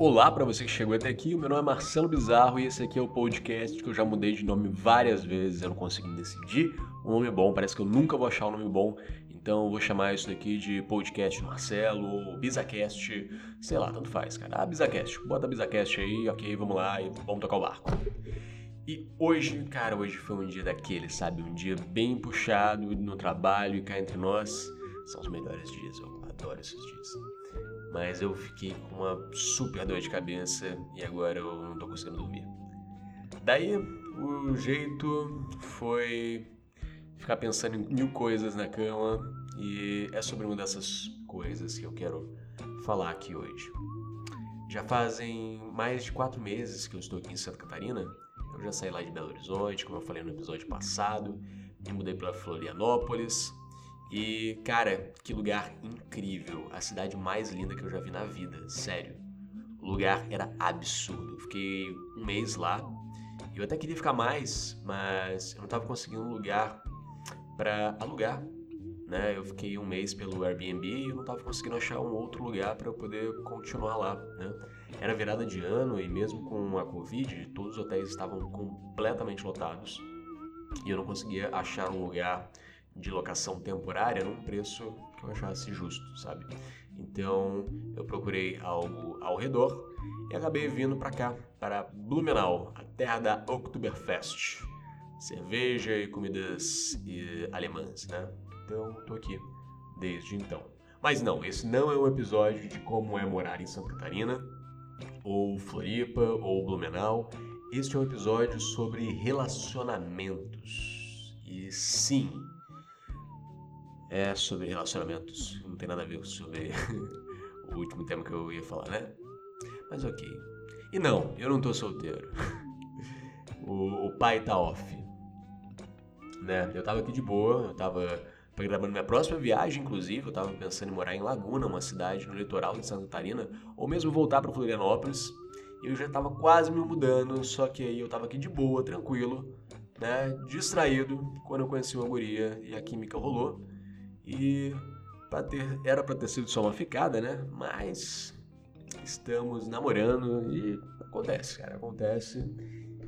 Olá para você que chegou até aqui, o meu nome é Marcelo Bizarro e esse aqui é o podcast que eu já mudei de nome várias vezes, eu não consegui decidir um nome bom, parece que eu nunca vou achar um nome bom, então eu vou chamar isso daqui de podcast Marcelo, ou Bizacast, sei lá, tanto faz, cara. Ah, Bizacast, bota Bizacast aí, ok, vamos lá e vamos tocar o barco. E hoje, cara, hoje foi um dia daquele, sabe? Um dia bem puxado no trabalho e cá entre nós. São os melhores dias, eu adoro esses dias mas eu fiquei com uma super dor de cabeça e agora eu não tô conseguindo dormir. Daí o jeito foi ficar pensando em mil coisas na cama e é sobre uma dessas coisas que eu quero falar aqui hoje. Já fazem mais de quatro meses que eu estou aqui em Santa Catarina. Eu já saí lá de Belo Horizonte, como eu falei no episódio passado, me mudei para Florianópolis e, cara, que lugar incrível. A cidade mais linda que eu já vi na vida, sério. O lugar era absurdo. fiquei um mês lá. Eu até queria ficar mais, mas eu não estava conseguindo um lugar para alugar. Né? Eu fiquei um mês pelo Airbnb e eu não estava conseguindo achar um outro lugar para eu poder continuar lá. Né? Era virada de ano e mesmo com a Covid, todos os hotéis estavam completamente lotados e eu não conseguia achar um lugar de locação temporária num preço que eu achasse justo, sabe? Então eu procurei algo ao redor e acabei vindo para cá, para Blumenau, a terra da Oktoberfest. Cerveja e comidas e alemãs, né? Então tô aqui desde então. Mas não, esse não é um episódio de como é morar em Santa Catarina, ou Floripa, ou Blumenau. Este é um episódio sobre relacionamentos. E sim, é sobre relacionamentos. Não tem nada a ver sobre o último tema que eu ia falar, né? Mas ok. E não, eu não tô solteiro. o, o pai tá off. Né? Eu tava aqui de boa, eu tava programando minha próxima viagem, inclusive. Eu tava pensando em morar em Laguna, uma cidade no litoral de Santa Catarina, ou mesmo voltar para Florianópolis. E eu já tava quase me mudando, só que aí eu tava aqui de boa, tranquilo, né? Distraído, quando eu conheci uma guria e a química rolou. E ter, era para ter sido só uma ficada, né? Mas estamos namorando e acontece, cara, acontece.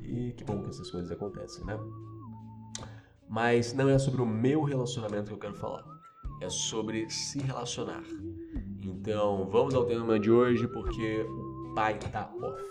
E que bom que essas coisas acontecem, né? Mas não é sobre o meu relacionamento que eu quero falar. É sobre se relacionar. Então, vamos ao tema de hoje porque o pai tá off.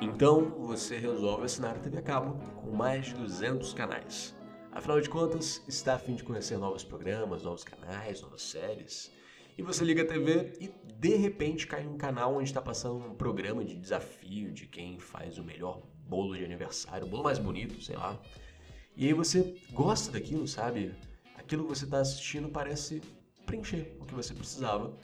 Então você resolve assinar a TV a cabo com mais de 200 canais. Afinal de contas, está a fim de conhecer novos programas, novos canais, novas séries. E você liga a TV e de repente cai um canal onde está passando um programa de desafio de quem faz o melhor bolo de aniversário, o bolo mais bonito, sei lá. E aí você gosta daquilo, sabe? Aquilo que você está assistindo parece preencher o que você precisava.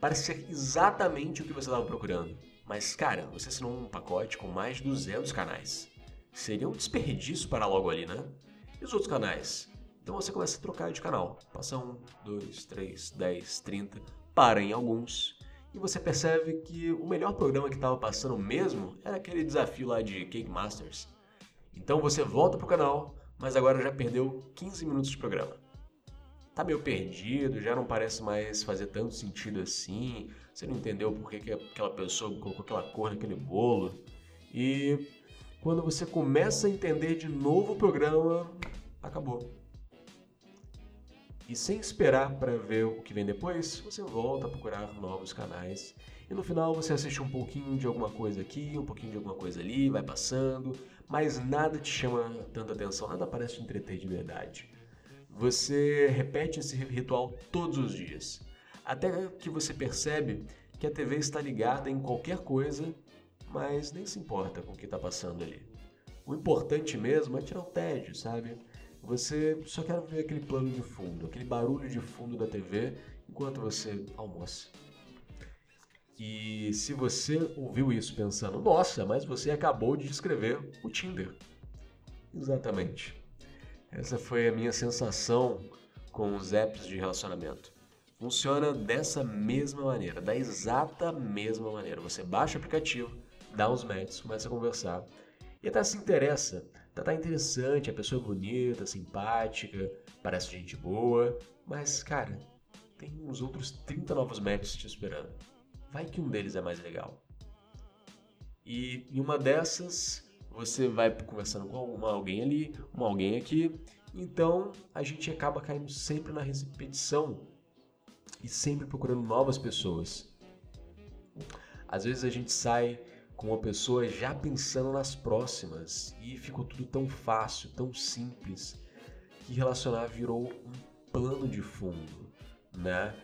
Parece ser exatamente o que você estava procurando. Mas, cara, você assinou um pacote com mais de 200 canais. Seria um desperdício para logo ali, né? E os outros canais? Então você começa a trocar de canal. Passa um, dois, três, dez, trinta, para em alguns. E você percebe que o melhor programa que estava passando mesmo era aquele desafio lá de Cake Masters. Então você volta pro canal, mas agora já perdeu 15 minutos de programa tá meio perdido, já não parece mais fazer tanto sentido assim. Você não entendeu por que, que aquela pessoa colocou aquela cor naquele bolo. E quando você começa a entender de novo o programa, acabou. E sem esperar para ver o que vem depois, você volta a procurar novos canais. E no final você assiste um pouquinho de alguma coisa aqui, um pouquinho de alguma coisa ali, vai passando, mas nada te chama tanta atenção, nada parece te entreter de verdade. Você repete esse ritual todos os dias, até que você percebe que a TV está ligada em qualquer coisa, mas nem se importa com o que está passando ali. O importante mesmo é tirar o tédio, sabe? Você só quer ver aquele plano de fundo, aquele barulho de fundo da TV enquanto você almoça. E se você ouviu isso pensando, nossa, mas você acabou de descrever o Tinder. Exatamente. Essa foi a minha sensação com os apps de relacionamento. Funciona dessa mesma maneira, da exata mesma maneira. Você baixa o aplicativo, dá uns matches, começa a conversar e até se interessa. Tá, tá interessante, a pessoa é bonita, simpática, parece gente boa, mas cara, tem uns outros 30 novos matches te esperando. Vai que um deles é mais legal. E em uma dessas, você vai conversando com uma, alguém ali, uma alguém aqui, então a gente acaba caindo sempre na repetição e sempre procurando novas pessoas. Às vezes a gente sai com uma pessoa já pensando nas próximas e ficou tudo tão fácil, tão simples, que relacionar virou um plano de fundo, né?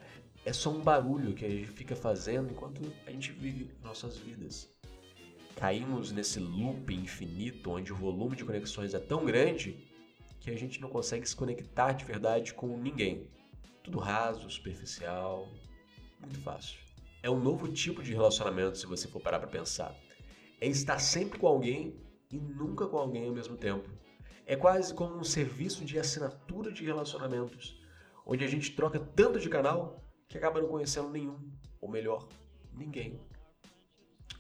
É só um barulho que a gente fica fazendo enquanto a gente vive nossas vidas. Caímos nesse loop infinito onde o volume de conexões é tão grande que a gente não consegue se conectar de verdade com ninguém. Tudo raso, superficial, muito fácil. É um novo tipo de relacionamento se você for parar para pensar. É estar sempre com alguém e nunca com alguém ao mesmo tempo. É quase como um serviço de assinatura de relacionamentos, onde a gente troca tanto de canal que acaba não conhecendo nenhum, ou melhor, ninguém.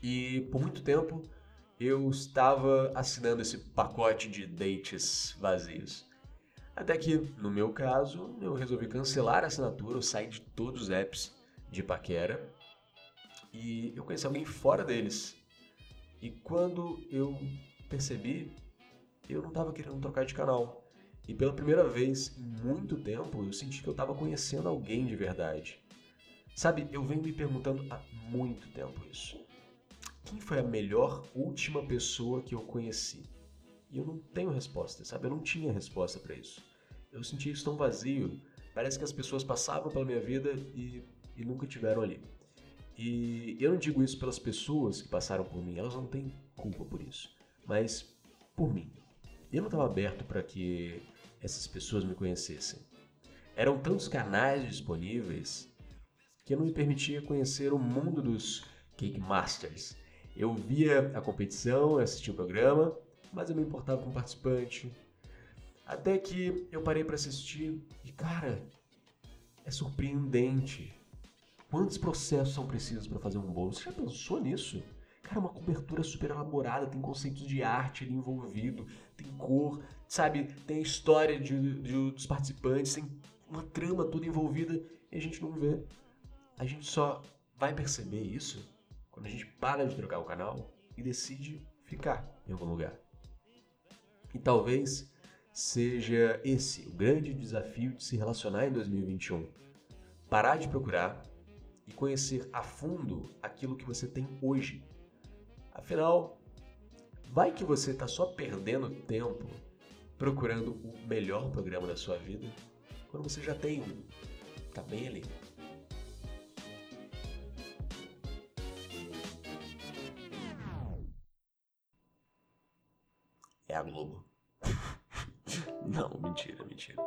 E por muito tempo eu estava assinando esse pacote de dates vazios. Até que, no meu caso, eu resolvi cancelar a assinatura, eu saí de todos os apps de paquera e eu conheci alguém fora deles. E quando eu percebi, eu não estava querendo trocar de canal. E pela primeira vez em muito tempo, eu senti que eu estava conhecendo alguém de verdade. Sabe, eu venho me perguntando há muito tempo isso. Quem foi a melhor última pessoa que eu conheci? E eu não tenho resposta, sabe? Eu não tinha resposta para isso. Eu senti isso tão vazio. Parece que as pessoas passavam pela minha vida e, e nunca tiveram ali. E eu não digo isso pelas pessoas que passaram por mim, elas não têm culpa por isso. Mas por mim. Eu não estava aberto para que essas pessoas me conhecessem. Eram tantos canais disponíveis que eu não me permitia conhecer o mundo dos Cake Masters. Eu via a competição, assistia o programa, mas eu me importava com o participante. Até que eu parei para assistir e, cara, é surpreendente. Quantos processos são precisos para fazer um bolo? Você já pensou nisso? Cara, uma cobertura super elaborada, tem conceitos de arte ali envolvido, tem cor, sabe? Tem a história de, de, dos participantes, tem uma trama toda envolvida e a gente não vê. A gente só vai perceber isso quando a gente para de trocar o canal e decide ficar em algum lugar. E talvez seja esse o grande desafio de se relacionar em 2021. Parar de procurar e conhecer a fundo aquilo que você tem hoje. Afinal, vai que você está só perdendo tempo procurando o melhor programa da sua vida quando você já tem um. Tá bem ali. É a Globo. Não, mentira, mentira.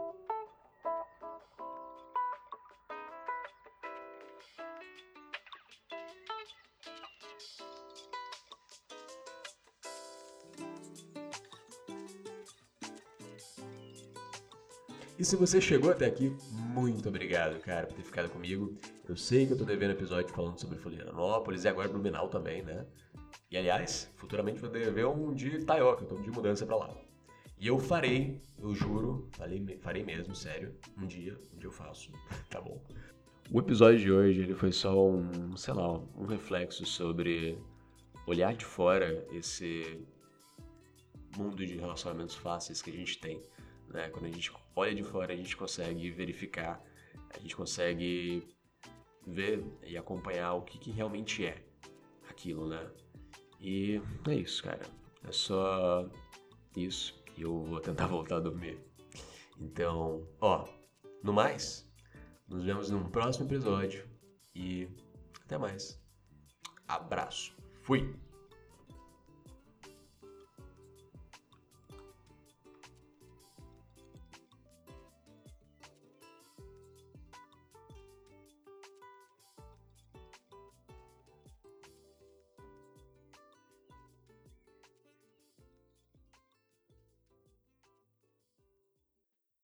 E se você chegou até aqui, muito obrigado, cara, por ter ficado comigo. Eu sei que eu tô devendo episódio falando sobre Florianópolis e agora Blumenau também, né? E aliás, futuramente vou dever um de Taioca, eu tô de mudança para lá. E eu farei, eu juro, farei, farei mesmo, sério, um dia, um dia eu faço, tá bom? O episódio de hoje ele foi só um, sei lá, um reflexo sobre olhar de fora esse mundo de relacionamentos fáceis que a gente tem. Né? Quando a gente olha de fora, a gente consegue verificar, a gente consegue ver e acompanhar o que, que realmente é aquilo, né? E é isso, cara. É só isso. E eu vou tentar voltar a dormir. Então, ó, no mais, nos vemos num próximo episódio e até mais. Abraço. Fui!